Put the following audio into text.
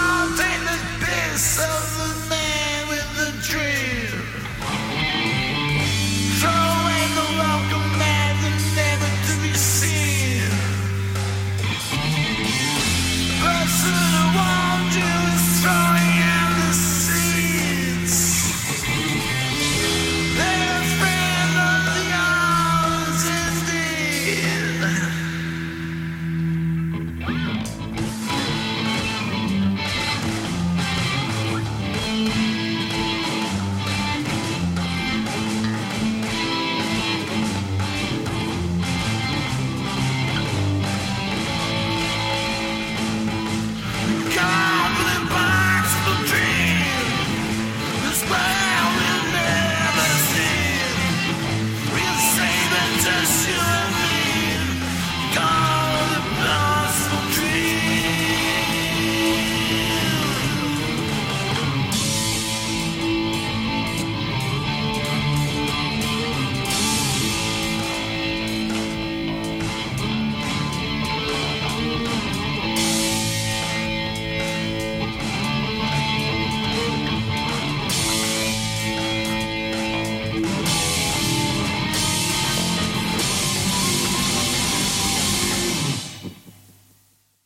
all day the best of the